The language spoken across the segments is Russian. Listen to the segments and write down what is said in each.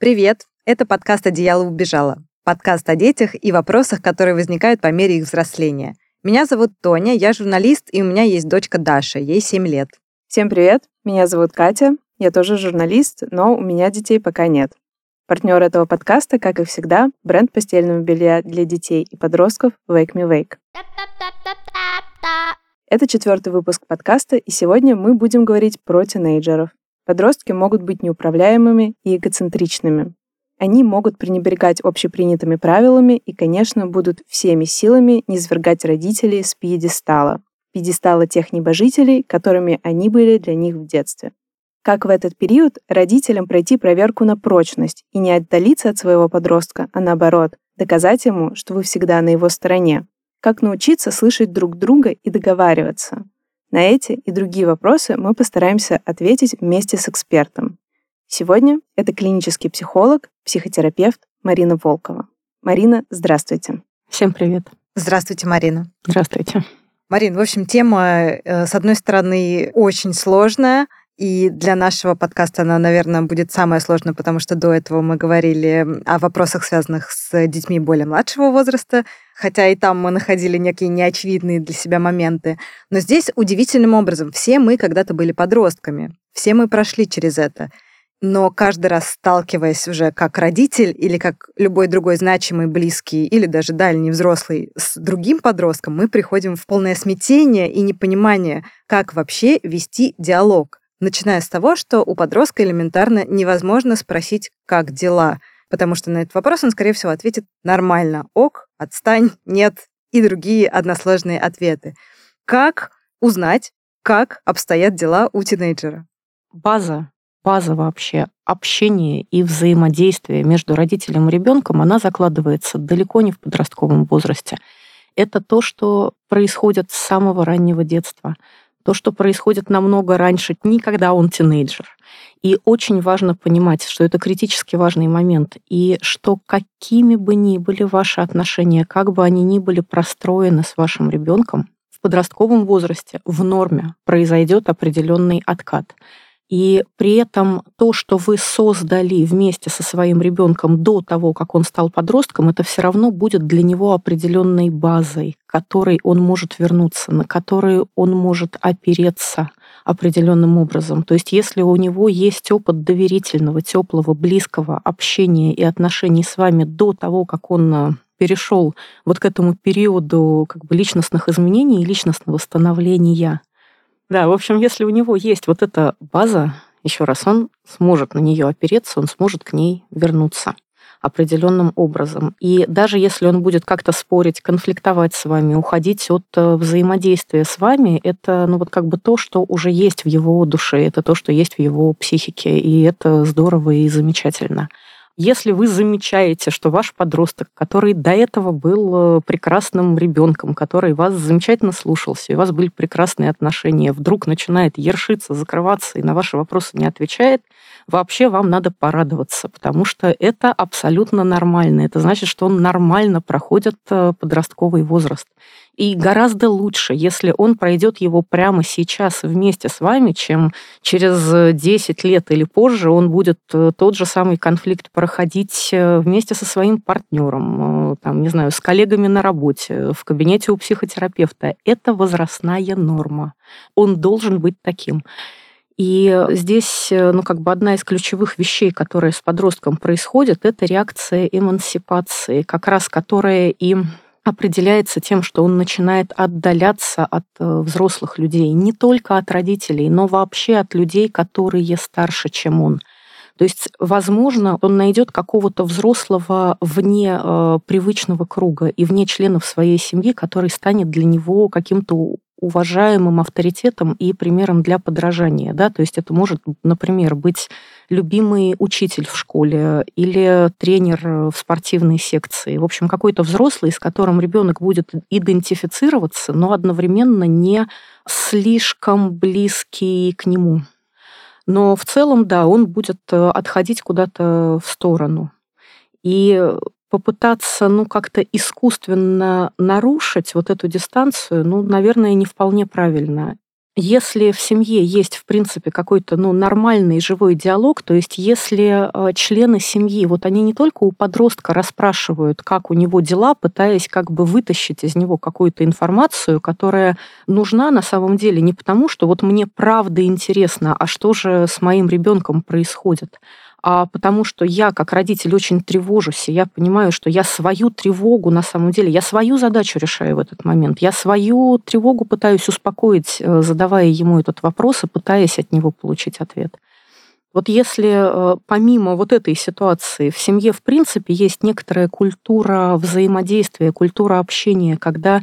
Привет! Это подкаст «Одеяло убежало». Подкаст о детях и вопросах, которые возникают по мере их взросления. Меня зовут Тоня, я журналист, и у меня есть дочка Даша, ей 7 лет. Всем привет! Меня зовут Катя, я тоже журналист, но у меня детей пока нет. Партнер этого подкаста, как и всегда, бренд постельного белья для детей и подростков Wake Me Wake. Это четвертый выпуск подкаста, и сегодня мы будем говорить про тинейджеров. Подростки могут быть неуправляемыми и эгоцентричными. Они могут пренебрегать общепринятыми правилами и, конечно, будут всеми силами низвергать родителей с пьедестала. Пьедестала тех небожителей, которыми они были для них в детстве. Как в этот период родителям пройти проверку на прочность и не отдалиться от своего подростка, а наоборот, доказать ему, что вы всегда на его стороне. Как научиться слышать друг друга и договариваться. На эти и другие вопросы мы постараемся ответить вместе с экспертом. Сегодня это клинический психолог, психотерапевт Марина Волкова. Марина, здравствуйте. Всем привет. Здравствуйте, Марина. Здравствуйте. Марин, в общем, тема, э, с одной стороны, очень сложная, и для нашего подкаста она, наверное, будет самая сложная, потому что до этого мы говорили о вопросах, связанных с детьми более младшего возраста, хотя и там мы находили некие неочевидные для себя моменты. Но здесь удивительным образом все мы когда-то были подростками, все мы прошли через это. Но каждый раз сталкиваясь уже как родитель или как любой другой значимый, близкий или даже дальний взрослый с другим подростком, мы приходим в полное смятение и непонимание, как вообще вести диалог Начиная с того, что у подростка элементарно невозможно спросить, как дела, потому что на этот вопрос он, скорее всего, ответит нормально, ок, отстань, нет и другие односложные ответы. Как узнать, как обстоят дела у тинейджера? База, база вообще общения и взаимодействия между родителем и ребенком, она закладывается далеко не в подростковом возрасте. Это то, что происходит с самого раннего детства то, что происходит намного раньше, не когда он тинейджер. И очень важно понимать, что это критически важный момент, и что какими бы ни были ваши отношения, как бы они ни были простроены с вашим ребенком, в подростковом возрасте в норме произойдет определенный откат. И при этом то, что вы создали вместе со своим ребенком до того, как он стал подростком, это все равно будет для него определенной базой, к которой он может вернуться, на которую он может опереться определенным образом. То есть если у него есть опыт доверительного, теплого, близкого общения и отношений с вами до того, как он э, перешел вот к этому периоду как бы личностных изменений и личностного становления, да, в общем, если у него есть вот эта база, еще раз, он сможет на нее опереться, он сможет к ней вернуться определенным образом. И даже если он будет как-то спорить, конфликтовать с вами, уходить от э, взаимодействия с вами, это ну вот как бы то, что уже есть в его душе, это то, что есть в его психике, и это здорово и замечательно. Если вы замечаете, что ваш подросток, который до этого был э, прекрасным ребенком, который вас замечательно слушался, и у вас были прекрасные отношения, вдруг начинает ершиться, закрываться и на ваши вопросы не отвечает, вообще вам надо порадоваться, потому что это абсолютно нормально. Это значит, что он нормально проходит э, подростковый возраст. И гораздо лучше, если он пройдет его прямо сейчас вместе с вами, чем через 10 лет или позже он будет э, тот же самый конфликт проходить э, вместе со своим партнером, э, там, не знаю, с коллегами на работе, в кабинете у психотерапевта. Это возрастная норма. Он должен быть таким. И здесь, ну, как бы одна из ключевых вещей, которая с подростком происходит, это реакция эмансипации, как раз которая и определяется тем, что он начинает отдаляться от э, взрослых людей, не только от родителей, но вообще от людей, которые старше, чем он. То есть, возможно, он найдет какого-то взрослого вне э, привычного круга и вне членов своей семьи, который станет для него каким-то уважаемым авторитетом и примером для подражания. Да? То есть это может, например, быть любимый учитель в школе или тренер в спортивной секции. В общем, какой-то взрослый, с которым ребенок будет идентифицироваться, но одновременно не слишком близкий к нему. Но в целом, да, он будет э, отходить куда-то в сторону. И попытаться, ну, как-то искусственно нарушить вот эту дистанцию, ну, наверное, не вполне правильно. Если в семье есть, в принципе, какой-то ну, нормальный живой диалог, то есть если э, члены семьи, вот они не только у подростка расспрашивают, как у него дела, пытаясь как бы вытащить из него какую-то информацию, которая нужна на самом деле не потому, что вот мне правда интересно, а что же с моим ребенком происходит, а потому что я, как родитель, очень тревожусь, и я понимаю, что я свою тревогу, на самом деле, я свою задачу решаю в этот момент. Я свою тревогу пытаюсь успокоить, э, задавая ему этот вопрос и пытаясь от него получить ответ. Вот если э, помимо вот этой ситуации в семье, в принципе, есть некоторая культура взаимодействия, культура общения, когда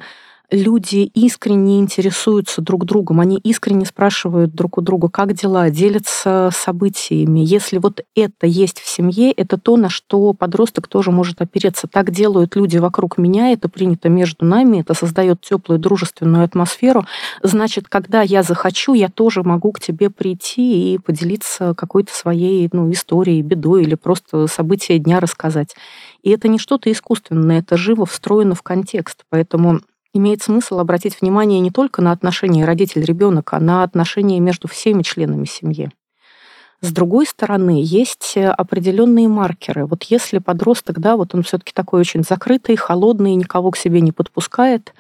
люди искренне интересуются друг другом, они искренне спрашивают друг у друга, как дела, делятся событиями. Если вот это есть в семье, это то, на что подросток тоже может опереться. Так делают люди вокруг меня, это принято между нами, это создает теплую дружественную атмосферу. Значит, когда я захочу, я тоже могу к тебе прийти и поделиться какой-то своей ну, историей, бедой или просто события дня рассказать. И это не что-то искусственное, это живо встроено в контекст. Поэтому имеет смысл обратить внимание не только на отношения родитель-ребенок, а на отношения между всеми членами семьи. С другой стороны, есть определенные маркеры. Вот если подросток, да, вот он все-таки такой очень закрытый, холодный, никого к себе не подпускает,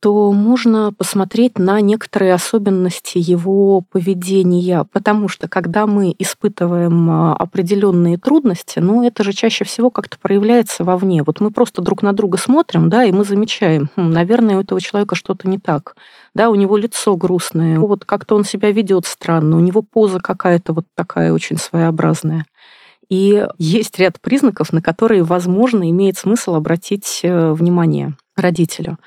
то можно посмотреть на некоторые особенности его поведения, потому что когда мы испытываем а, определенные трудности, ну это же чаще всего как-то проявляется вовне. Вот мы просто друг на друга смотрим, да, и мы замечаем, хм, наверное, у этого человека что-то не так, да, у него лицо грустное, вот как-то он себя ведет странно, у него поза какая-то вот такая очень своеобразная. И есть ряд признаков, на которые, возможно, имеет смысл обратить э, внимание родителю.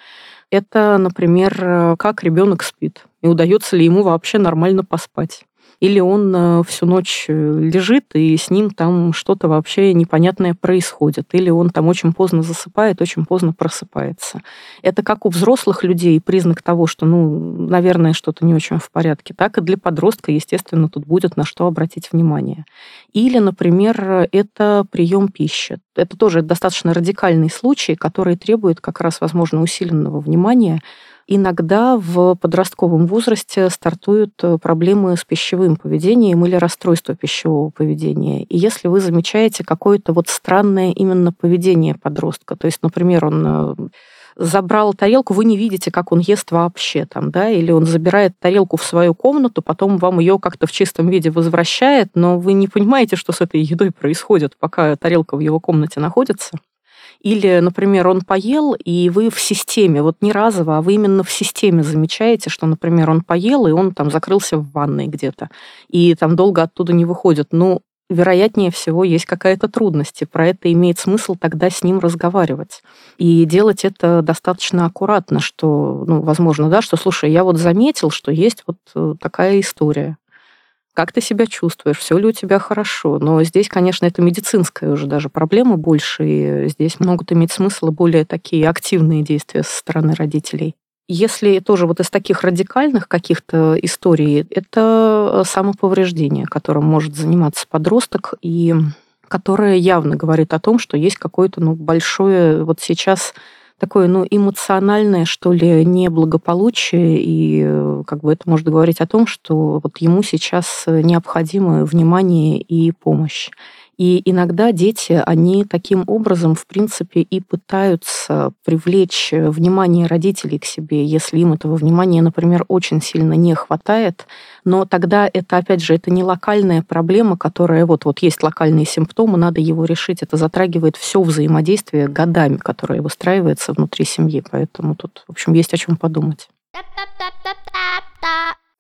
Это, например, э, как ребенок спит и удается ли ему вообще нормально поспать. Или он э, всю ночь э, лежит, и с ним там что-то вообще непонятное происходит. Или он там очень поздно засыпает, очень поздно просыпается. Это как у взрослых людей признак того, что, ну, наверное, что-то не очень в порядке. Так и для подростка, естественно, тут будет на что обратить внимание. Или, например, это прием пищи. Это тоже достаточно радикальный случай, который требует как раз, возможно, усиленного внимания. Иногда в подростковом возрасте стартуют э, проблемы с пищевым поведением или расстройство пищевого поведения. И если вы замечаете какое-то вот странное именно поведение подростка, то есть, например, он э, забрал тарелку, вы не видите, как он ест вообще там, да, или он забирает тарелку в свою комнату, потом вам ее как-то в чистом виде возвращает, но вы не понимаете, что с этой едой происходит, пока тарелка в его комнате находится. Или, например, он поел, и вы в системе, вот не разово, а вы именно в системе замечаете, что, например, он поел, и он там закрылся в ванной где-то, и там долго оттуда не выходит. Ну, вероятнее всего, есть какая-то трудность, и про это имеет смысл тогда с ним разговаривать. И делать это достаточно аккуратно, что, ну, возможно, да, что, слушай, я вот заметил, что есть вот э, такая история. Как ты себя чувствуешь? Все ли у тебя хорошо? Но здесь, конечно, это медицинская уже даже проблема больше, и здесь могут иметь смысл более такие активные действия со стороны родителей. Если тоже вот из таких радикальных каких-то историй, это самоповреждение, которым может заниматься подросток, и которое явно говорит о том, что есть какое-то ну, большое вот сейчас такое, ну, эмоциональное, что ли, неблагополучие, и как бы это может говорить о том, что вот ему сейчас необходимо внимание и помощь. И иногда дети, они таким образом, в принципе, и пытаются привлечь внимание родителей к себе, если им этого внимания, например, очень сильно не хватает. Но тогда это, опять же, это не локальная проблема, которая вот, вот есть локальные симптомы, надо его решить. Это затрагивает все взаимодействие годами, которое выстраивается внутри семьи. Поэтому тут, в общем, есть о чем подумать.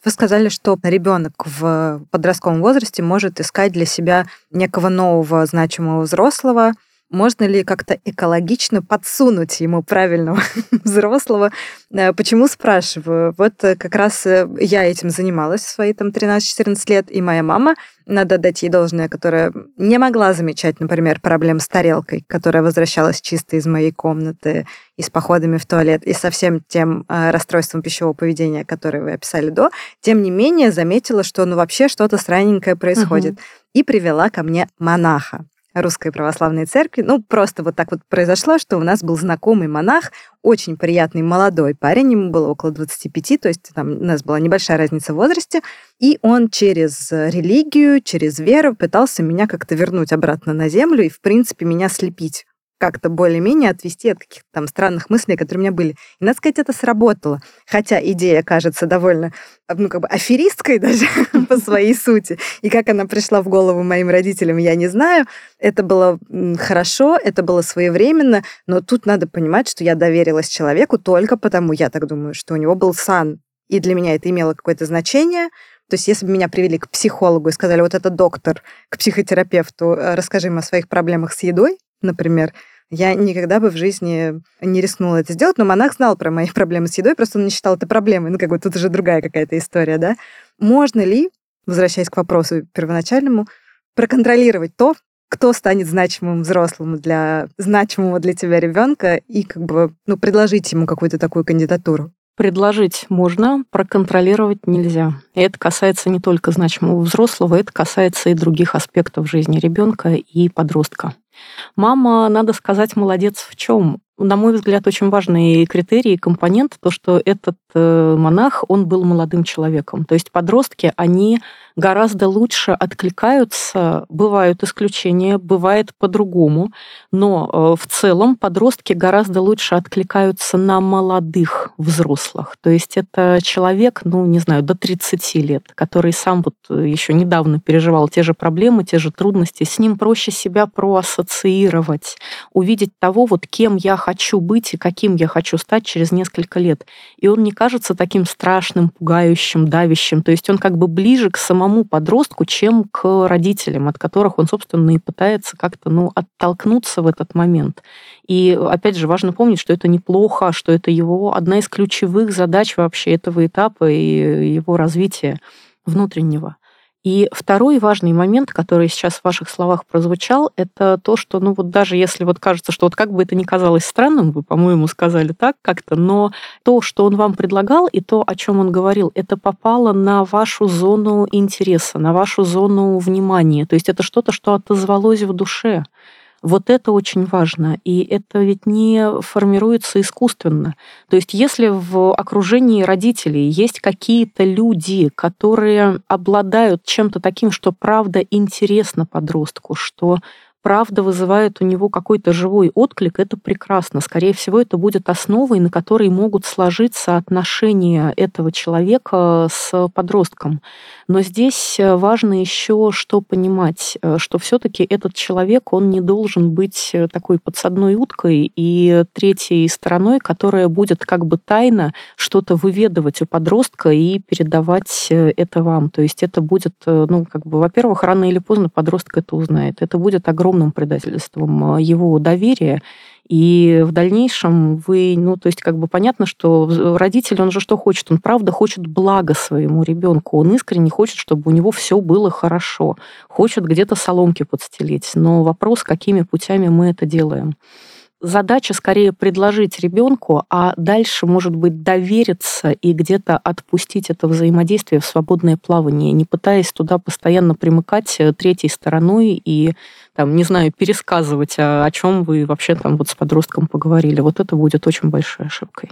Вы сказали, что ребенок в подростковом возрасте может искать для себя некого нового значимого взрослого, можно ли как-то экологично подсунуть ему правильного взрослого. Э, почему спрашиваю? Вот э, как раз э, я этим занималась в свои там 13-14 лет, и моя мама, надо дать ей должное, которая не могла замечать, например, проблем с тарелкой, которая возвращалась чисто из моей комнаты, и с походами в туалет, и со всем тем расстройством пищевого поведения, которое вы описали до, тем не менее заметила, что ну вообще что-то странненькое происходит. Угу. И привела ко мне монаха. Русской Православной Церкви. Ну, просто вот так вот произошло, что у нас был знакомый монах, очень приятный молодой парень, ему было около 25, то есть там у нас была небольшая разница в возрасте, и он через религию, через веру пытался меня как-то вернуть обратно на землю и, в принципе, меня слепить как-то более-менее отвести от каких-то там странных мыслей, которые у меня были. И, надо сказать, это сработало. Хотя идея кажется довольно, ну, как бы аферистской даже по своей сути. И как она пришла в голову моим родителям, я не знаю. Это было хорошо, это было своевременно, но тут надо понимать, что я доверилась человеку только потому, я так думаю, что у него был сан. И для меня это имело какое-то значение, то есть если бы меня привели к психологу и сказали, вот это доктор, к психотерапевту, э, расскажи им о своих проблемах с едой, например, я никогда бы в жизни не рискнула это сделать, но монах знал про мои проблемы с едой, просто он не считал это проблемой. Ну, как бы тут уже другая какая-то история, да? Можно ли, возвращаясь к вопросу первоначальному, проконтролировать то, кто станет значимым взрослым для значимого для тебя ребенка и как бы ну, предложить ему какую-то такую кандидатуру? Предложить можно, проконтролировать нельзя. И это касается не только значимого взрослого, это касается и других аспектов жизни ребенка и подростка. Мама, надо сказать, молодец в чем? На мой взгляд, очень важный критерий компонент, то, что этот э, монах, он был молодым человеком. То есть подростки, они гораздо лучше откликаются, бывают исключения, бывает по-другому, но э, в целом подростки гораздо лучше откликаются на молодых взрослых. То есть это человек, ну, не знаю, до 30 лет, который сам вот э, еще недавно переживал те же проблемы, те же трудности, с ним проще себя проассоциировать, увидеть того, вот кем я хочу быть и каким я хочу стать через несколько лет. И он не кажется таким страшным, пугающим, давящим. То есть он как бы ближе к самому подростку, чем к родителям, от которых он, собственно, и пытается как-то ну, оттолкнуться в этот момент. И, опять же, важно помнить, что это неплохо, что это его одна из ключевых задач вообще этого этапа и его развития внутреннего. И второй важный момент, который сейчас в ваших словах прозвучал, это то, что, ну вот даже если вот кажется, что вот как бы это ни казалось странным, вы, по-моему, сказали так как-то, но то, что он вам предлагал и то, о чем он говорил, это попало на вашу зону интереса, на вашу зону внимания. То есть это что-то, что отозвалось в душе. Вот это очень важно, и это ведь не формируется искусственно. То есть если в окружении родителей есть какие-то люди, которые обладают чем-то таким, что правда интересно подростку, что правда вызывает у него какой-то живой отклик, это прекрасно. Скорее всего, это будет основой, на которой могут сложиться отношения этого человека с подростком. Но здесь э, важно еще что понимать, э, что все-таки этот человек, он не должен быть э, такой подсадной уткой и третьей стороной, которая будет как бы тайно что-то выведывать у подростка и передавать это вам. То есть это будет, ну, как бы, во-первых, рано или поздно подросток это узнает. Это будет огромным предательством его доверия и в дальнейшем вы, ну, то есть как бы понятно, что родитель, он же что хочет? Он правда хочет блага своему ребенку. Он искренне хочет, чтобы у него все было хорошо. Хочет где-то соломки подстелить. Но вопрос, какими путями мы это делаем задача скорее предложить ребенку, а дальше, может быть, довериться и где-то отпустить это взаимодействие в свободное плавание, не пытаясь туда постоянно примыкать э, третьей стороной и, там, не знаю, пересказывать, а о чем вы вообще там вот с подростком поговорили. Вот это будет очень большой ошибкой.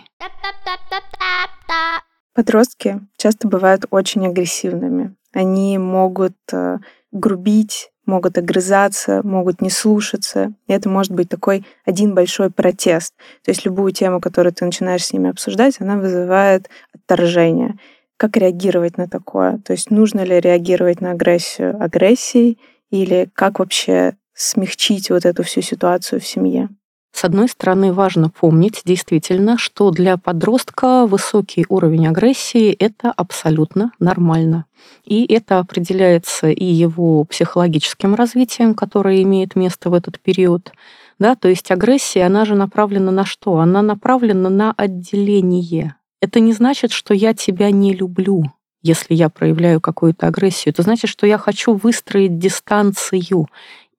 Подростки часто бывают очень агрессивными. Они могут э, грубить, могут огрызаться, могут не слушаться. И это может быть такой один большой протест. То есть любую тему, которую ты начинаешь с ними обсуждать, она вызывает отторжение. Как реагировать на такое? То есть нужно ли реагировать на агрессию агрессией или как вообще смягчить вот эту всю ситуацию в семье? С одной стороны, важно помнить действительно, что для подростка высокий уровень агрессии – это абсолютно нормально. И это определяется и его психологическим развитием, которое имеет место в этот период, Да, то есть агрессия, она же направлена на что? Она направлена на отделение. Это не значит, что я тебя не люблю, если я проявляю какую-то агрессию. Это значит, что я хочу выстроить дистанцию.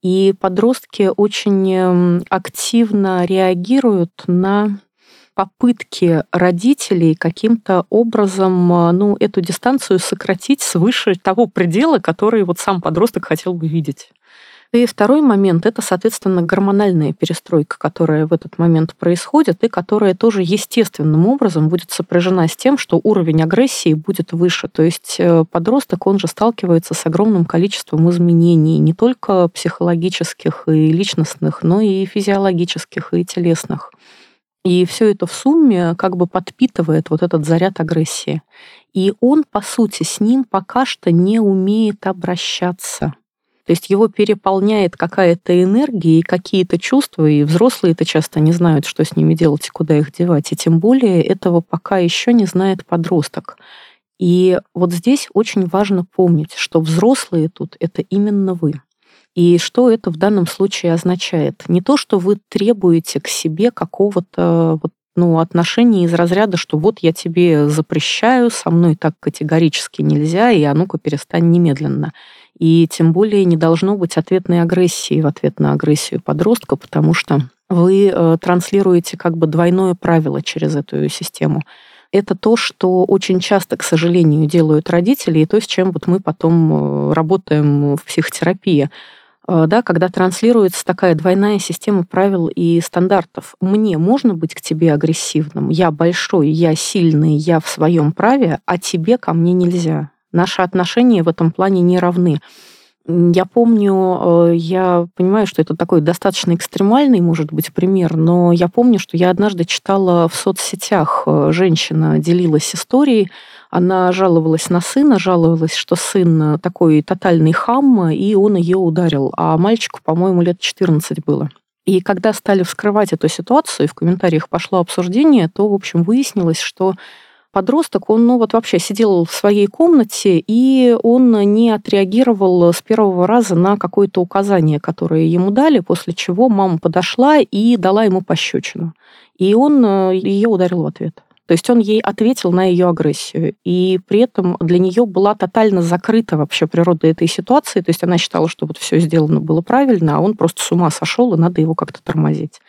И подростки очень эм, активно реагируют на попытки родителей каким-то образом э, ну, эту дистанцию сократить свыше того предела, который вот сам подросток хотел бы видеть. И второй момент – это, соответственно, гормональная перестройка, которая в этот момент происходит и которая тоже естественным образом будет сопряжена с тем, что уровень агрессии будет выше. То есть э, подросток, он же сталкивается с огромным количеством изменений, не только психологических и личностных, но и физиологических и телесных. И все это в сумме как бы подпитывает вот этот заряд агрессии. И он, по сути, с ним пока что не умеет обращаться. То есть его переполняет какая-то энергия и какие-то чувства, и взрослые это часто не знают, что с ними делать и куда их девать. И тем более этого пока еще не знает подросток. И вот здесь очень важно помнить, что взрослые тут это именно вы. И что это в данном случае означает? Не то, что вы требуете к себе какого-то вот ну, отношения из разряда, что вот я тебе запрещаю, со мной так категорически нельзя, и а ну-ка перестань немедленно. И тем более не должно быть ответной агрессии в ответ на агрессию подростка, потому что вы э, транслируете как бы двойное правило через эту систему. Это то, что очень часто, к сожалению, делают родители, и то, с чем вот мы потом э, работаем в психотерапии э, да, когда транслируется такая двойная система правил и стандартов. Мне можно быть к тебе агрессивным, я большой, я сильный, я в своем праве, а тебе ко мне нельзя. Наши отношения в этом плане не равны. Я помню, э, я понимаю, что это такой достаточно экстремальный, может быть, пример, но я помню, что я однажды читала в соцсетях, э, женщина делилась историей, она жаловалась на сына, жаловалась, что сын такой тотальный хам, и он ее ударил, а мальчику, по-моему, лет 14 было. И когда стали вскрывать эту ситуацию, и в комментариях пошло обсуждение, то, в общем, выяснилось, что подросток, он ну, вот вообще сидел в своей комнате, и он не отреагировал с первого раза на какое-то указание, которое ему дали, после чего мама подошла и дала ему пощечину. И он э, ее ударил в ответ. То есть он ей ответил на ее агрессию. И при этом для нее была тотально закрыта вообще природа этой ситуации. То есть она считала, что вот все сделано было правильно, а он просто с ума сошел, и надо его как-то тормозить.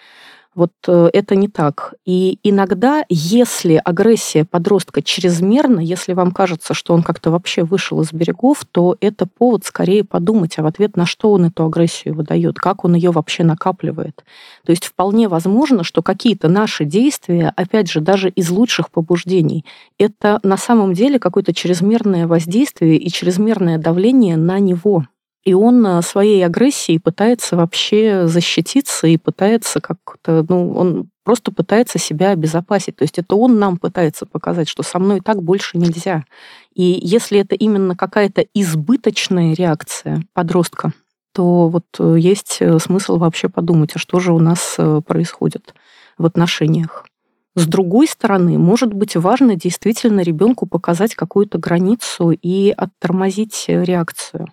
Вот э, это не так. И иногда, если агрессия подростка чрезмерна, если вам кажется, что он как-то вообще вышел из берегов, то это повод скорее подумать, а в ответ на что он эту агрессию выдает, как он ее вообще накапливает. То есть вполне возможно, что какие-то наши действия, опять же, даже из лучших побуждений, это на самом деле какое-то чрезмерное воздействие и чрезмерное давление на него. И он э, своей агрессией пытается вообще защититься и пытается как-то, ну, он просто пытается себя обезопасить. То есть это он нам пытается показать, что со мной так больше нельзя. И если это именно какая-то избыточная реакция подростка, то вот э, есть э, смысл вообще подумать, а что же у нас происходит в отношениях. С другой стороны, может быть важно действительно ребенку показать какую-то границу и оттормозить реакцию.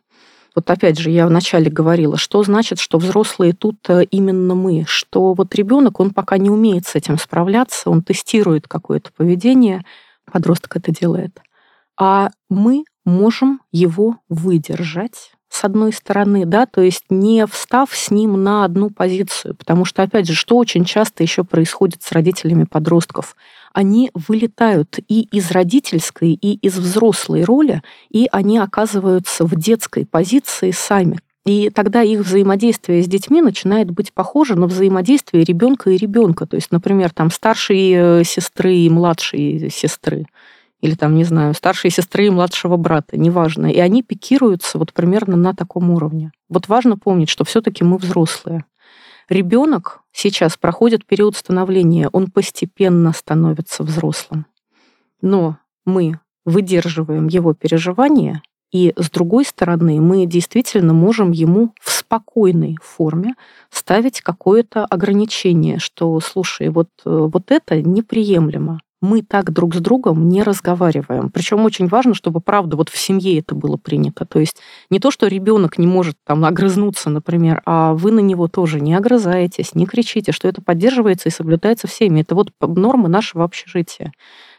Вот опять же, я вначале говорила, что значит, что взрослые тут э, именно мы, что вот ребенок, он пока не умеет с этим справляться, он тестирует какое-то поведение, подросток это делает, а мы можем его выдержать с одной стороны, да, то есть не встав с ним на одну позицию, потому что, опять же, что очень часто еще происходит с родителями подростков – они вылетают и из родительской, и из взрослой роли, и они оказываются в детской позиции сами. И тогда их взаимодействие с детьми начинает быть похоже на взаимодействие ребенка и ребенка. То есть, например, там старшей э, сестры и младшей сестры или там, не знаю, старшей сестры и младшего брата, неважно. И они пикируются вот примерно на таком уровне. Вот важно помнить, что все-таки мы взрослые. Ребенок сейчас проходит период становления, он постепенно становится взрослым. Но мы выдерживаем его переживания, и с другой стороны, мы действительно можем ему в спокойной форме ставить какое-то ограничение, что, слушай, вот, вот это неприемлемо. Мы так друг с другом не разговариваем. Причем очень важно, чтобы, правда, вот в семье это было принято. То есть не то, что ребенок не может там огрызнуться, например, а вы на него тоже не огрызаетесь, не кричите, что это поддерживается и соблюдается всеми. Это вот нормы нашего общежития.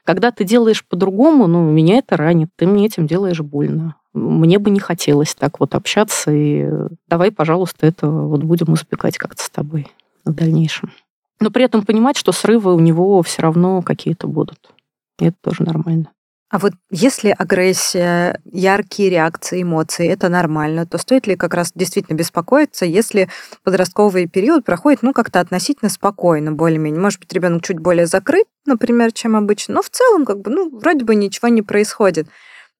Когда ты делаешь по-другому, ну, меня это ранит, ты мне этим делаешь больно. Мне бы не хотелось так вот общаться, и давай, пожалуйста, это вот будем избегать как-то с тобой в дальнейшем но при этом понимать, что срывы у него все равно какие-то будут. И это тоже нормально. А вот если агрессия, яркие реакции, эмоции, это нормально, то стоит ли как раз действительно беспокоиться, если подростковый период проходит, ну, как-то относительно спокойно, более-менее. Может быть, ребенок чуть более закрыт, например, чем обычно, но в целом, как бы, ну, вроде бы ничего не происходит.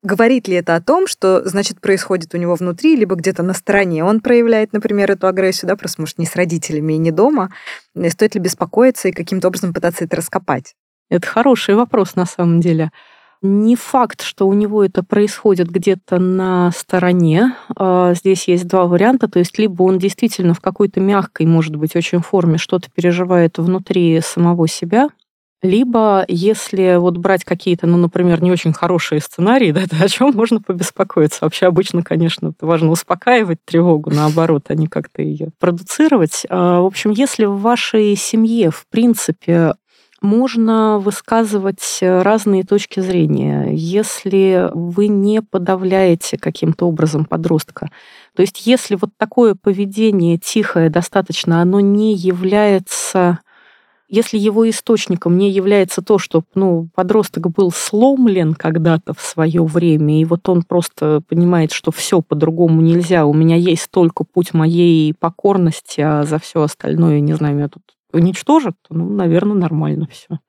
Говорит ли это о том, что, значит, происходит у него внутри, либо где-то на стороне он проявляет, например, эту агрессию, да, просто, может, не с родителями и не дома. И стоит ли беспокоиться и каким-то образом пытаться это раскопать? Это хороший вопрос на самом деле. Не факт, что у него это происходит где-то на стороне. А, здесь есть два варианта. То есть либо он действительно в какой-то мягкой, может быть, очень форме что-то переживает внутри самого себя, либо, если вот брать какие-то, ну, например, не очень хорошие сценарии, да, то о чем можно побеспокоиться? Вообще обычно, конечно, важно успокаивать тревогу, наоборот, а не как-то ее продуцировать. А, в общем, если в вашей семье, в принципе, можно высказывать разные точки зрения, если вы не подавляете каким-то образом подростка. То есть если вот такое поведение тихое достаточно, оно не является если его источником не является то, что ну, подросток был сломлен когда-то в свое время, и вот он просто понимает, что все по-другому нельзя, у меня есть только путь моей покорности, а за все остальное, не знаю, меня тут уничтожат, ну, наверное, нормально все.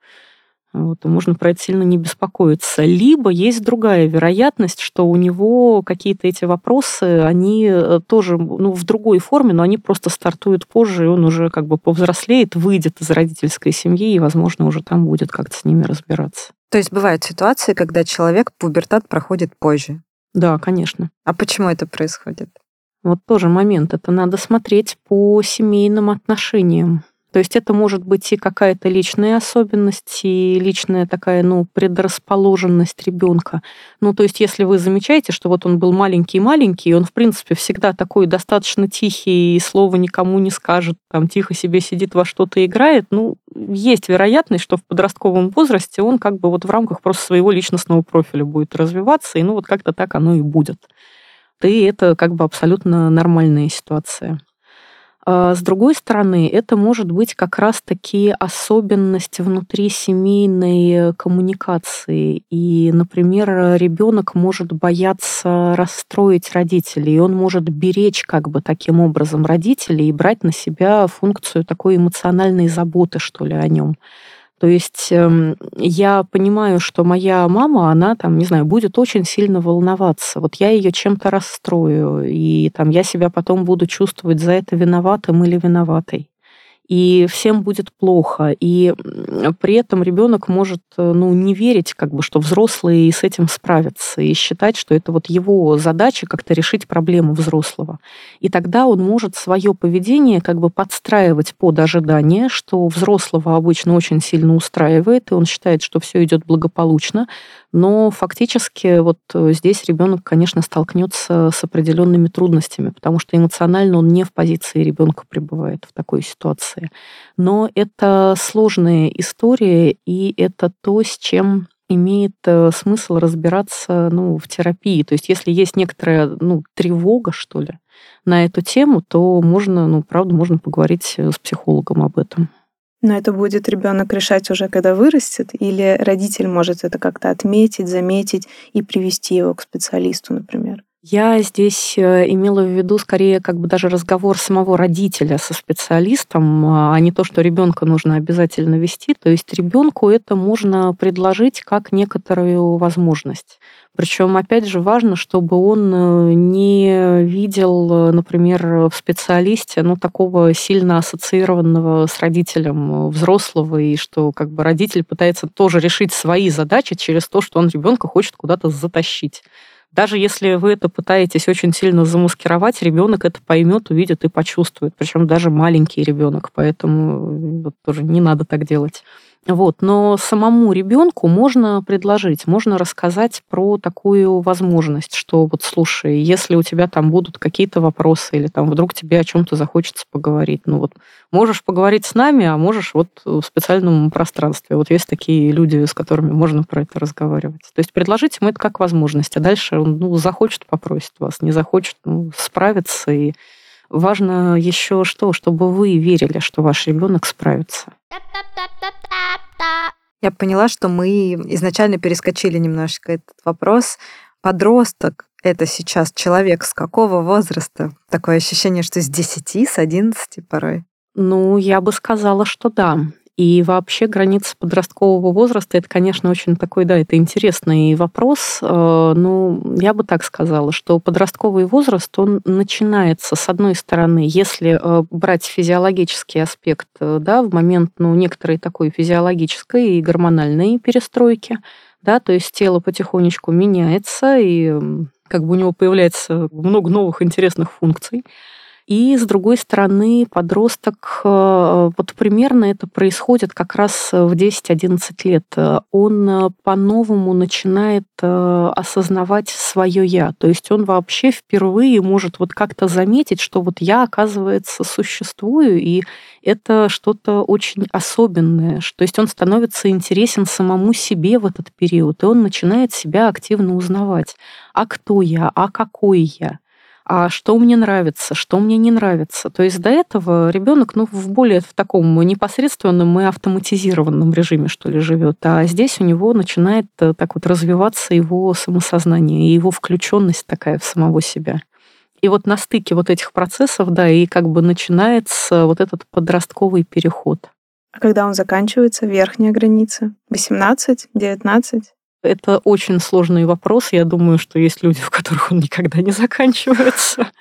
Вот, можно про это сильно не беспокоиться. Либо есть другая вероятность, что у него какие-то эти вопросы, они э, тоже ну, в другой форме, но они просто стартуют позже, и он уже как бы повзрослеет, выйдет из родительской семьи, и, возможно, уже там будет как-то с ними разбираться. То есть бывают ситуации, когда человек пубертат проходит позже? Да, конечно. А почему это происходит? Вот тоже момент. Это надо смотреть по семейным отношениям. То есть это может быть и какая-то личная особенность, и личная такая, ну, предрасположенность ребенка. Ну, то есть если вы замечаете, что вот он был маленький-маленький, он, в принципе, всегда такой достаточно тихий, и слова никому не скажет, там, тихо себе сидит, во что-то играет, ну, есть вероятность, что в подростковом возрасте он как бы вот в рамках просто своего личностного профиля будет развиваться, и ну вот как-то так оно и будет. И это как бы абсолютно нормальная ситуация. А, с другой стороны, это может быть как раз-таки особенность внутри семейной коммуникации. И, например, ребенок может бояться расстроить родителей, и он может беречь как бы таким образом родителей и брать на себя функцию такой эмоциональной заботы, что ли, о нем. То есть эм, я понимаю, что моя мама, она там, не знаю, будет очень сильно волноваться. Вот я ее чем-то расстрою, и там я себя потом буду чувствовать за это виноватым или виноватой и всем будет плохо. И при этом ребенок может э, ну, не верить, как бы, что взрослые с этим справятся, и считать, что это вот его задача как-то решить проблему взрослого. И тогда он может свое поведение как бы подстраивать под ожидание, что взрослого обычно очень сильно устраивает, и он считает, что все идет благополучно, но фактически вот э, здесь ребенок, конечно, столкнется с определенными трудностями, потому что эмоционально он не в позиции ребенка пребывает в такой ситуации. Но это сложная история, и это то, с чем имеет э, смысл разбираться ну, в терапии. То есть если есть некоторая ну, тревога, что ли, на эту тему, то можно, ну, правда, можно поговорить с психологом об этом. Но это будет ребенок решать уже, когда вырастет, или родитель может это как-то отметить, заметить и привести его к специалисту, например? Я здесь э, имела в виду скорее как бы даже разговор самого родителя со специалистом, а не то, что ребенка нужно обязательно вести. То есть ребенку это можно предложить как некоторую возможность. Причем, опять же, важно, чтобы он э, не видел, например, в специалисте ну, такого сильно ассоциированного с родителем взрослого, и что как бы родитель пытается тоже решить свои задачи через то, что он ребенка хочет куда-то затащить. Даже если вы это пытаетесь очень сильно замаскировать, ребенок это поймет, увидит и почувствует. Причем даже маленький ребенок, поэтому вот тоже не надо так делать. Вот. Но самому ребенку можно предложить, можно рассказать про такую возможность, что вот слушай, если у тебя там будут какие-то вопросы или там вдруг тебе о чем-то захочется поговорить, ну вот можешь поговорить с нами, а можешь вот в специальном пространстве. Вот есть такие люди, с которыми можно про это разговаривать. То есть предложить ему это как возможность, а дальше он ну, захочет, попросит вас, не захочет, ну, справится. И важно еще что, чтобы вы верили, что ваш ребенок справится. Я поняла, что мы изначально перескочили немножечко этот вопрос. Подросток — это сейчас человек с какого возраста? Такое ощущение, что с 10, с 11 порой. Ну, я бы сказала, что да. И вообще граница подросткового возраста, это, конечно, очень такой, да, это интересный вопрос. Э, ну, я бы так сказала, что подростковый возраст, он начинается, с одной стороны, если э, брать физиологический аспект, э, да, в момент, ну, некоторой такой физиологической и гормональной перестройки, да, то есть тело потихонечку меняется, и как бы у него появляется много новых интересных функций. И, с другой стороны, подросток, э, вот примерно это происходит как раз в 10-11 лет. Он э, по-новому начинает э, осознавать свое «я». То есть он вообще впервые может вот как-то заметить, что вот я, оказывается, существую, и это что-то очень особенное. То есть он становится интересен самому себе в этот период, и он начинает себя активно узнавать. А кто я? А какой я? А что мне нравится, что мне не нравится. То есть до этого ребенок ну, в более в таком непосредственном и автоматизированном режиме, что ли, живет. А здесь у него начинает э, так вот развиваться его самосознание и его включенность такая в самого себя. И вот на стыке вот этих процессов, да, и как бы начинается вот этот подростковый переход. А когда он заканчивается, верхняя граница? 18, 19? Это очень сложный вопрос. Я думаю, что есть люди, в которых он никогда не заканчивается.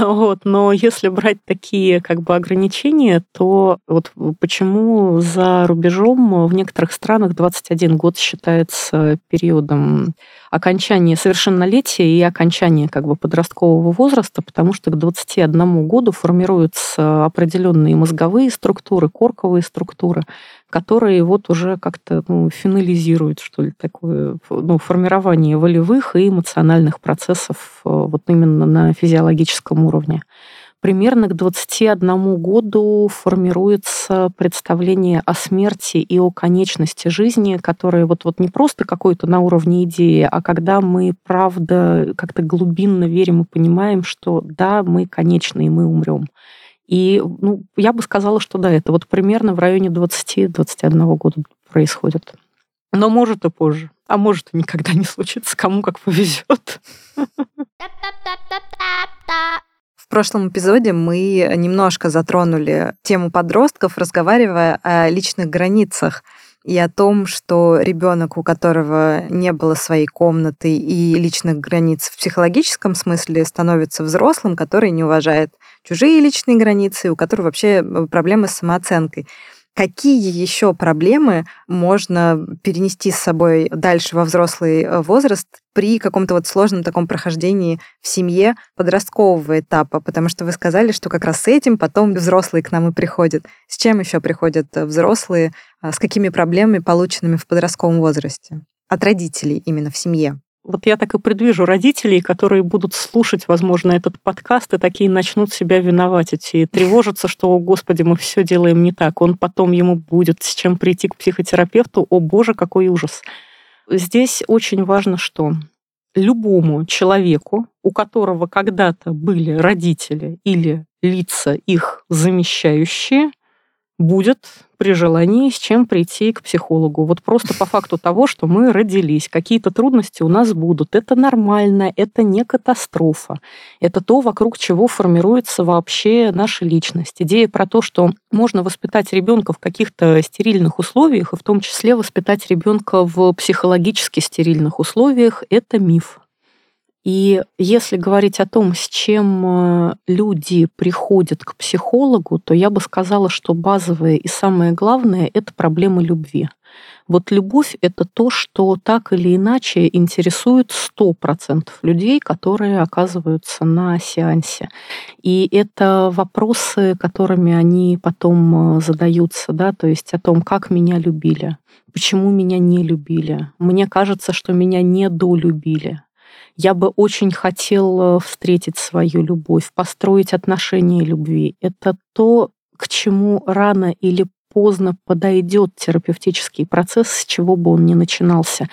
Вот. Но если брать такие как бы ограничения, то вот почему за рубежом в некоторых странах 21 год считается периодом окончания совершеннолетия и окончания как бы подросткового возраста, потому что к 21 году формируются определенные мозговые структуры, корковые структуры, которые вот уже как-то ну, финализируют, что ли, такое ну, формирование волевых и эмоциональных процессов э, вот именно на физиологическом уровне. Примерно к 21 году формируется представление о смерти и о конечности жизни, которое вот, вот не просто какое-то на уровне идеи, а когда мы, правда, как-то глубинно верим и понимаем, что да, мы конечны и мы умрем. И ну, я бы сказала, что да, это вот примерно в районе 20-21 года происходит. Но может и позже. А может и никогда не случится, кому как повезет. В прошлом эпизоде мы немножко затронули тему подростков, разговаривая о личных границах и о том, что ребенок, у которого не было своей комнаты и личных границ в психологическом смысле, становится взрослым, который не уважает чужие личные границы, у которого вообще проблемы с самооценкой. Какие еще проблемы можно перенести с собой дальше во взрослый э, возраст при каком-то вот сложном таком прохождении в семье подросткового этапа? Потому что вы сказали, что как раз с этим потом взрослые к нам и приходят. С чем еще приходят э, взрослые? А с какими проблемами, полученными в подростковом возрасте? От родителей именно в семье. Вот я так и предвижу родителей, которые будут слушать, возможно, этот подкаст и такие начнут себя виноватить и тревожиться, что, о господи, мы все делаем не так. Он потом ему будет с чем прийти к психотерапевту. О боже, какой ужас. Здесь очень важно, что любому человеку, у которого когда-то были родители или лица их замещающие, будет при желании с чем прийти к психологу. Вот просто по факту того, что мы родились, какие-то трудности у нас будут. Это нормально, это не катастрофа. Это то, вокруг чего формируется вообще наша личность. Идея про то, что можно воспитать ребенка в каких-то стерильных условиях, и в том числе воспитать ребенка в психологически стерильных условиях, это миф. И если говорить о том, с чем э, люди приходят к психологу, то я бы сказала, что базовое и самое главное — это проблема любви. Вот любовь — это то, что так или иначе интересует 100% людей, которые оказываются на сеансе. И это вопросы, которыми они потом э, задаются, да, то есть о том, как меня любили, почему меня не любили. Мне кажется, что меня недолюбили я бы очень хотел встретить свою любовь, построить отношения любви. Это то, к чему рано или поздно подойдет терапевтический процесс, с чего бы он ни начинался.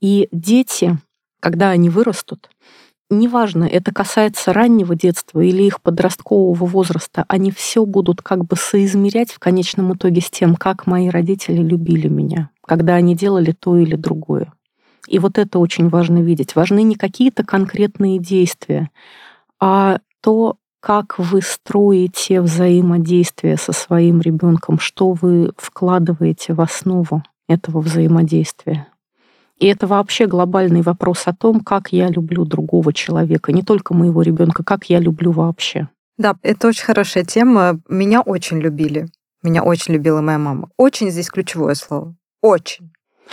И дети, когда они вырастут, неважно, это касается раннего детства или их подросткового возраста, они все будут как бы соизмерять в конечном итоге с тем, как мои родители любили меня, когда они делали то или другое. И вот это очень важно видеть. Важны не какие-то конкретные действия, а то, как вы строите взаимодействие со своим ребенком, что вы вкладываете в основу этого взаимодействия. И это вообще глобальный вопрос о том, как я люблю другого человека, не только моего ребенка, как я люблю вообще. Да, это очень хорошая тема. Меня очень любили. Меня очень любила моя мама. Очень здесь ключевое слово. Очень.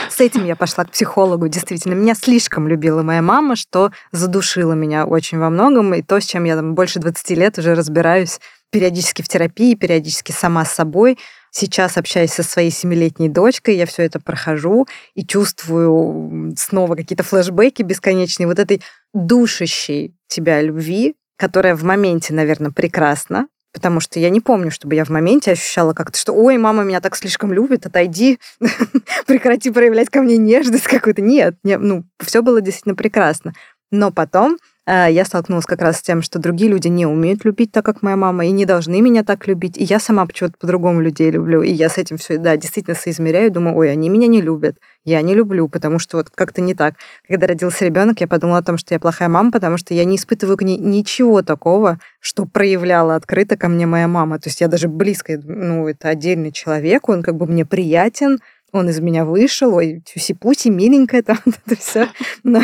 С этим я пошла к психологу, действительно. Меня слишком любила моя мама, что задушила меня очень во многом. И то, с чем я там больше 20 лет уже разбираюсь периодически в терапии, периодически сама с собой. Сейчас, общаясь со своей семилетней дочкой, я все это прохожу и чувствую снова какие-то флешбеки бесконечные вот этой душащей тебя любви, которая в моменте, наверное, прекрасна, Потому что я не помню, чтобы я в моменте ощущала как-то, что «Ой, мама меня так слишком любит, отойди, прекрати проявлять ко мне нежность какую-то». Нет, не, ну, все было действительно прекрасно. Но потом я столкнулась как раз с тем, что другие люди не умеют любить так, как моя мама, и не должны меня так любить. И я сама почему-то по-другому людей люблю. И я с этим все, да, действительно соизмеряю, думаю, ой, они меня не любят. Я не люблю, потому что вот как-то не так. Когда родился ребенок, я подумала о том, что я плохая мама, потому что я не испытываю к ней ничего такого, что проявляла открыто ко мне моя мама. То есть я даже близко, ну, это отдельный человек, он как бы мне приятен, он из меня вышел, ой, тюси-пуси, миленькая там, это все. Но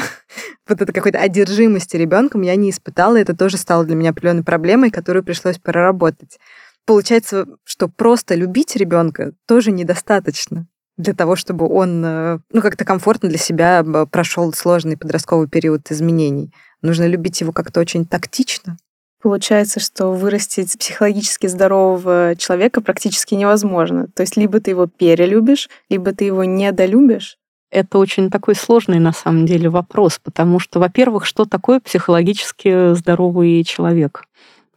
вот это какой-то одержимости ребенком я не испытала, это тоже стало для меня определенной проблемой, которую пришлось проработать. Получается, что просто любить ребенка тоже недостаточно для того, чтобы он э, ну, как-то комфортно для себя прошел сложный подростковый период изменений. Нужно любить его как-то очень тактично, Получается, что вырастить психологически здорового человека практически невозможно. То есть либо ты его перелюбишь, либо ты его недолюбишь. Это очень такой сложный на самом деле вопрос, потому что, во-первых, что такое психологически здоровый человек?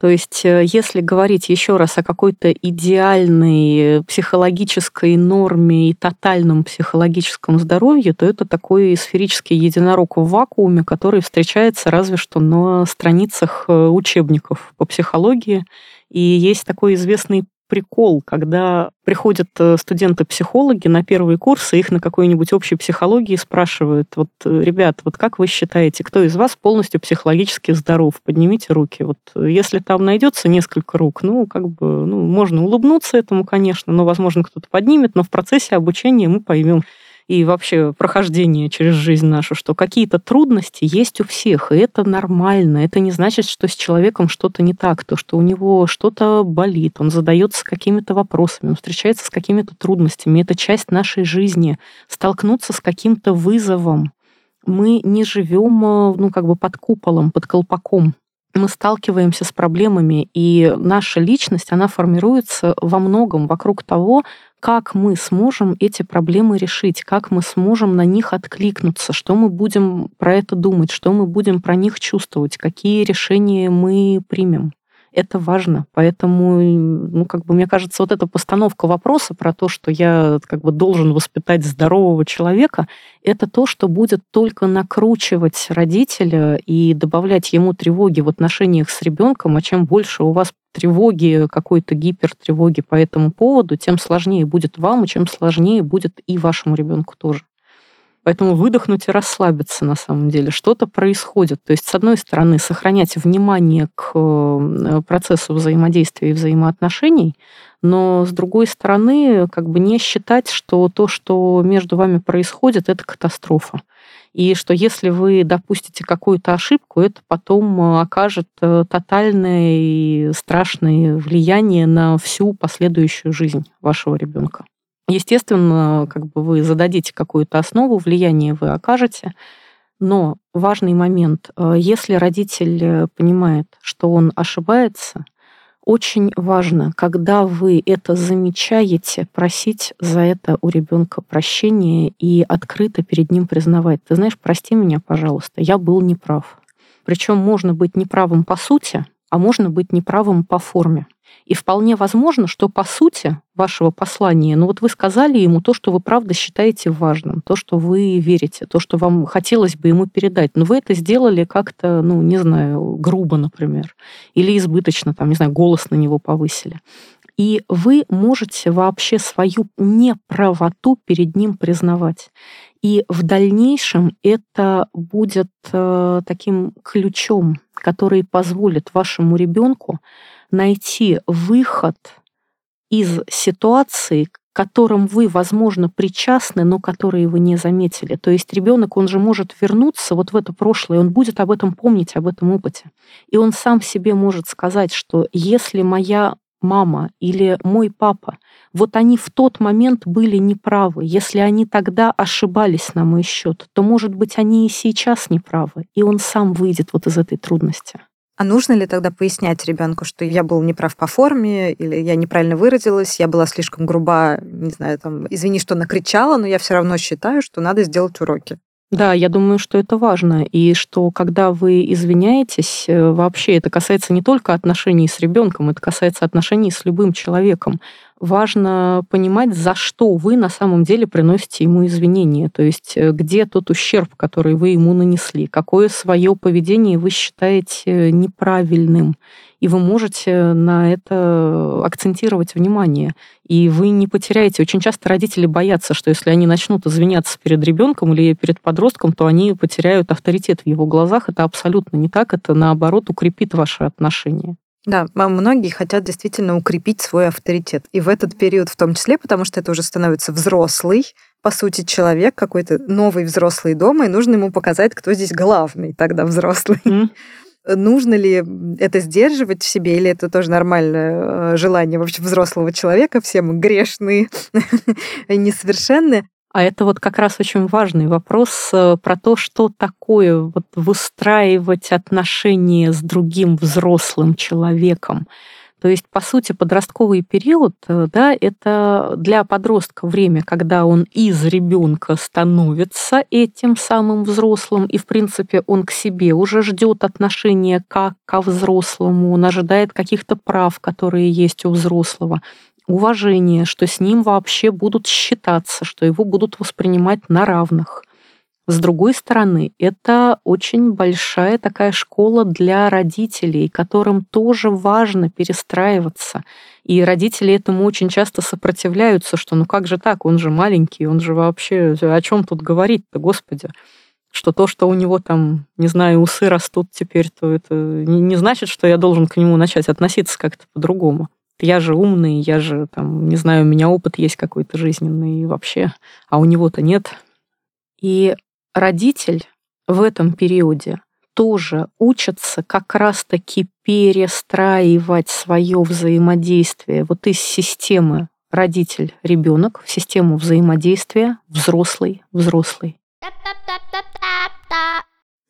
То есть, э, если говорить еще раз о какой-то идеальной психологической норме и тотальном психологическом здоровье, то это такой сферический единорог в вакууме, который встречается разве что на страницах э, учебников по психологии. И есть такой известный прикол, когда приходят э, студенты-психологи на первые курсы, их на какой-нибудь общей психологии спрашивают, вот, э, ребят, вот как вы считаете, кто из вас полностью психологически здоров? Поднимите руки. Вот э, если там найдется несколько рук, ну, как бы, ну, можно улыбнуться этому, конечно, но, возможно, кто-то поднимет, но в процессе обучения мы поймем, и вообще прохождение через жизнь нашу, что какие-то трудности есть у всех, и это нормально. Это не значит, что с человеком что-то не так, то, что у него что-то болит, он задается какими-то вопросами, он встречается с какими-то трудностями. Это часть нашей жизни. Столкнуться с каким-то вызовом. Мы не живем ну, как бы под куполом, под колпаком мы сталкиваемся с проблемами, и наша личность, она формируется во многом вокруг того, как мы сможем эти проблемы решить, как мы сможем на них откликнуться, что мы будем про это думать, что мы будем про них чувствовать, какие решения мы примем. Это важно. Поэтому, ну, как бы, мне кажется, вот эта постановка вопроса про то, что я как бы должен воспитать здорового человека, это то, что будет только накручивать родителя и добавлять ему тревоги в отношениях с ребенком, а чем больше у вас тревоги, какой-то гипертревоги по этому поводу, тем сложнее будет вам, и чем сложнее будет и вашему ребенку тоже. Поэтому выдохнуть и расслабиться на самом деле. Что-то происходит. То есть, с одной стороны, сохранять внимание к э, процессу взаимодействия и взаимоотношений, но с другой стороны, как бы не считать, что то, что между вами происходит, это катастрофа. И что если вы допустите какую-то ошибку, это потом э, окажет э, тотальное и страшное влияние на всю последующую жизнь вашего ребенка. Естественно, как бы вы зададите какую-то основу, влияние вы окажете, но важный момент, э, если родитель понимает, что он ошибается – очень важно, когда вы это замечаете, просить за это у ребенка прощения и открыто перед ним признавать. Ты знаешь, прости меня, пожалуйста, я был неправ. Причем можно быть неправым по сути, а можно быть неправым по форме. И вполне возможно, что по сути вашего послания, ну вот вы сказали ему то, что вы правда считаете важным, то, что вы верите, то, что вам хотелось бы ему передать, но вы это сделали как-то, ну, не знаю, грубо, например, или избыточно, там, не знаю, голос на него повысили. И вы можете вообще свою неправоту перед ним признавать. И в дальнейшем это будет э, таким ключом, который позволит вашему ребенку найти выход из ситуации, к которым вы, возможно, причастны, но которые вы не заметили. То есть ребенок, он же может вернуться вот в это прошлое, он будет об этом помнить, об этом опыте. И он сам себе может сказать, что если моя мама или мой папа, вот они в тот момент были неправы. Если они тогда ошибались на мой счет, то, может быть, они и сейчас неправы, и он сам выйдет вот из этой трудности. А нужно ли тогда пояснять ребенку, что я был неправ по форме, или я неправильно выразилась, я была слишком груба, не знаю, там, извини, что накричала, но я все равно считаю, что надо сделать уроки? Да, я думаю, что это важно, и что когда вы извиняетесь, э, вообще это касается не только отношений с ребенком, это касается отношений с любым человеком важно понимать, за что вы на самом деле приносите ему извинения. То есть э, где тот ущерб, который вы ему нанесли, какое свое поведение вы считаете неправильным. И вы можете на это акцентировать внимание. И вы не потеряете. Очень часто родители боятся, что если они начнут извиняться перед ребенком или перед подростком, то они потеряют авторитет в его глазах. Это абсолютно не так. Это наоборот укрепит ваши отношения. Да, многие хотят действительно укрепить свой авторитет. И в этот период в том числе, потому что это уже становится взрослый, по сути, человек, какой-то новый взрослый дома, и нужно ему показать, кто здесь главный тогда взрослый. Mm. Нужно ли это сдерживать в себе, или это тоже нормальное э, желание вообще взрослого человека? Все мы грешные, несовершенные. А это вот как раз очень важный вопрос э, про то, что такое вот выстраивать отношения с другим взрослым человеком. То есть, по сути, подростковый период, э, да, это для подростка время, когда он из ребенка становится этим самым взрослым, и, в принципе, он к себе уже ждет отношения как ко взрослому, он ожидает каких-то прав, которые есть у взрослого уважение, что с ним вообще будут считаться, что его будут воспринимать на равных. С другой стороны, это очень большая такая школа для родителей, которым тоже важно перестраиваться. И родители этому очень часто сопротивляются, что ну как же так, он же маленький, он же вообще о чем тут говорить-то, господи что то, что у него там, не знаю, усы растут теперь, то это не, не значит, что я должен к нему начать относиться как-то по-другому я же умный, я же там, не знаю, у меня опыт есть какой-то жизненный вообще, а у него-то нет. И родитель в этом периоде тоже учится как раз-таки перестраивать свое взаимодействие вот из системы родитель-ребенок в систему взаимодействия взрослый-взрослый.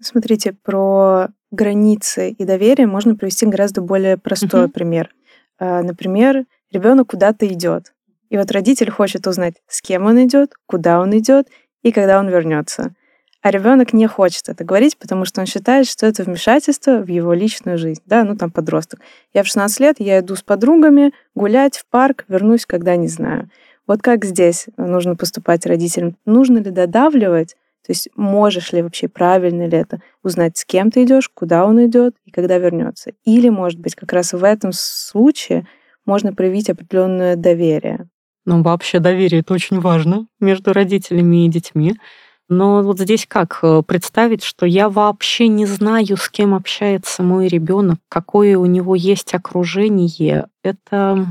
Смотрите, про границы и доверие можно привести гораздо более простой uh-huh. пример. А, например, ребенок куда-то идет. И вот родитель хочет узнать, с кем он идет, куда он идет и когда он вернется. А ребенок не хочет это говорить, потому что он считает, что это вмешательство в его личную жизнь. Да, ну там подросток. Я в 16 лет, я иду с подругами гулять в парк, вернусь, когда не знаю. Вот как здесь нужно поступать родителям? Нужно ли додавливать то есть можешь ли вообще, правильно ли это, узнать, с кем ты идешь, куда он идет и когда вернется. Или, может быть, как раз в этом случае можно проявить определенное доверие. Ну, вообще доверие это очень важно между родителями и детьми. Но вот здесь как э, представить, что я вообще не знаю, с кем общается мой ребенок, какое у него есть окружение. Это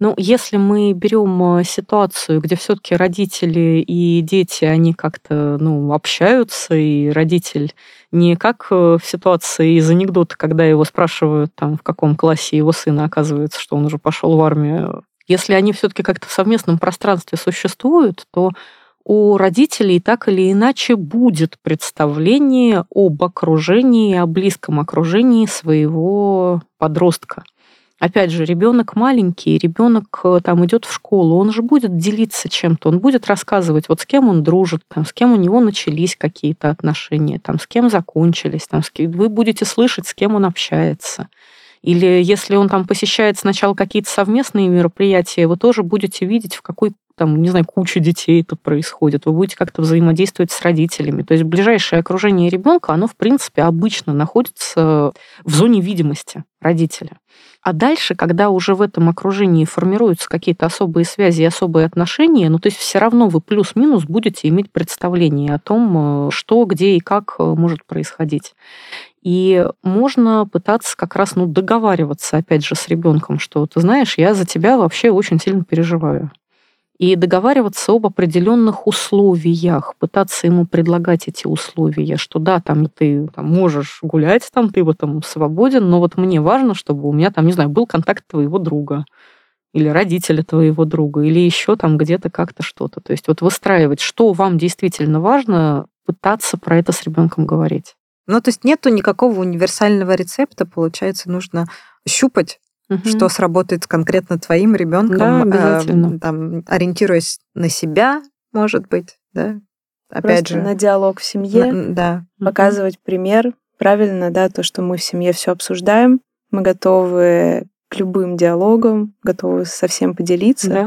ну, если мы берем э, ситуацию, где все-таки родители и дети, они как-то ну, общаются, и родитель не как э, в ситуации из анекдота, когда его спрашивают, там, в каком классе его сына оказывается, что он уже пошел в армию. Если они все-таки как-то в совместном пространстве существуют, то у родителей так или иначе будет представление об окружении, о близком окружении своего подростка. Опять же, ребенок маленький, ребенок э, там идет в школу, он же будет делиться чем-то, он будет рассказывать, вот с кем он дружит, там, с кем у него начались какие-то отношения, там, с кем закончились, там, с кем... вы будете слышать, с кем он общается. Или если он там посещает сначала какие-то совместные мероприятия, вы тоже будете видеть, в какой там, не знаю, куча детей это происходит, вы будете как-то взаимодействовать с родителями. То есть ближайшее окружение ребенка, оно, в принципе, обычно находится в зоне видимости родителя. А дальше, когда уже в этом окружении формируются какие-то особые связи и особые отношения, ну, то есть все равно вы плюс-минус будете иметь представление о том, э, что, где и как э, может происходить. И можно пытаться как раз ну, договариваться, опять же, с ребенком, что ты знаешь, я за тебя вообще очень сильно переживаю. И договариваться об определенных условиях, пытаться ему предлагать эти условия, что да, там ты там, можешь гулять, там ты в этом свободен, но вот мне важно, чтобы у меня там, не знаю, был контакт твоего друга или родителя твоего друга, или еще там где-то как-то что-то. То есть вот выстраивать, что вам действительно важно, пытаться про это с ребенком говорить. Ну, то есть нету никакого универсального рецепта, получается, нужно щупать, угу. что сработает с конкретно твоим ребенком, да, э, там, ориентируясь на себя, может быть, да. Опять Просто же. на диалог в семье, на, да. показывать угу. пример, правильно, да, то, что мы в семье все обсуждаем, мы готовы к любым диалогам, готовы со всем поделиться. Да.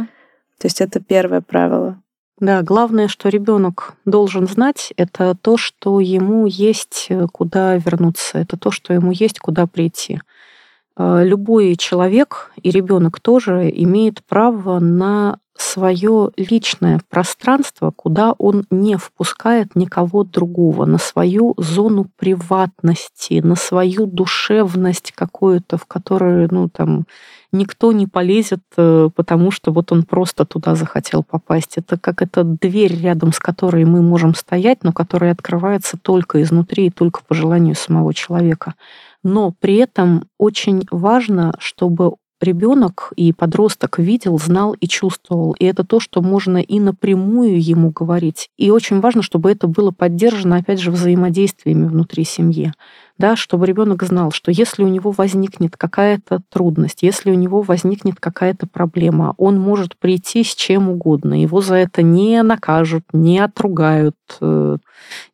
То есть это первое правило. Да, главное, что ребенок должен знать, это то, что ему есть э, куда вернуться, это то, что ему есть куда прийти. Э, любой человек и ребенок тоже имеет право на свое личное пространство, куда он не впускает никого другого, на свою зону приватности, на свою душевность какую-то, в которую, ну, там, никто не полезет, э, потому что вот он просто туда захотел попасть. Это как эта дверь, рядом с которой мы можем стоять, но которая открывается только изнутри и только по желанию самого человека. Но при этом очень важно, чтобы ребенок и подросток видел, знал и чувствовал. И это то, что можно и напрямую ему говорить. И очень важно, чтобы это было поддержано, опять же, взаимодействиями внутри семьи да, чтобы ребенок знал, что если у него возникнет какая-то трудность, если у него возникнет какая-то проблема, он может прийти с чем угодно, его за это не накажут, не отругают, э,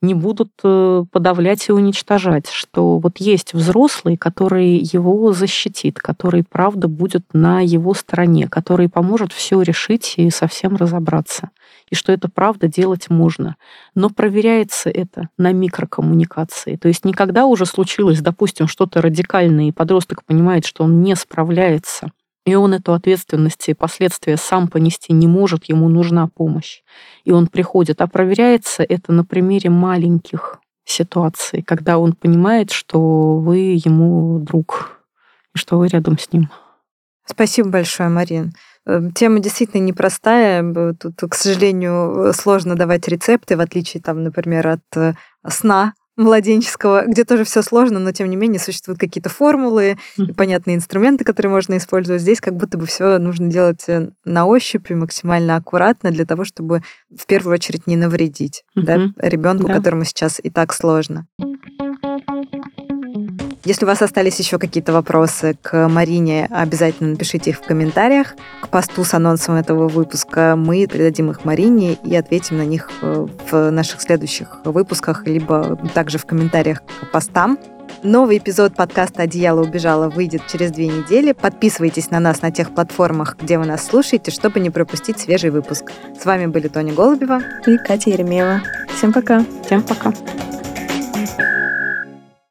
не будут э, подавлять и уничтожать, что вот есть взрослый, который его защитит, который, правда, будет на его стороне, который поможет все решить и совсем разобраться и что это правда делать можно. Но проверяется это на микрокоммуникации. То есть никогда уже случилось, допустим, что-то радикальное, и подросток понимает, что он не справляется, и он эту ответственность и последствия сам понести не может, ему нужна помощь. И он приходит. А проверяется это на примере маленьких ситуаций, когда он понимает, что вы ему друг, и что вы рядом с ним. Спасибо большое, Марин. Эм, тема действительно непростая. Тут, к сожалению, сложно давать рецепты, в отличие, там, например, от э, сна младенческого, где тоже все сложно, но тем не менее существуют какие-то формулы, mm. понятные инструменты, которые можно использовать. Здесь как будто бы все нужно делать э, на ощупь и максимально аккуратно для того, чтобы в первую очередь не навредить mm-hmm. да, ребенку, да. которому сейчас и так сложно. Если у вас остались еще какие-то вопросы к Марине, обязательно напишите их в комментариях. К посту с анонсом этого выпуска мы передадим их Марине и ответим на них э, в наших следующих выпусках, либо также в комментариях к постам. Новый эпизод подкаста «Одеяло убежало» выйдет через две недели. Подписывайтесь на нас на тех платформах, где вы нас слушаете, чтобы не пропустить свежий выпуск. С вами были Тоня Голубева и Катя Еремеева. Всем пока. Всем пока.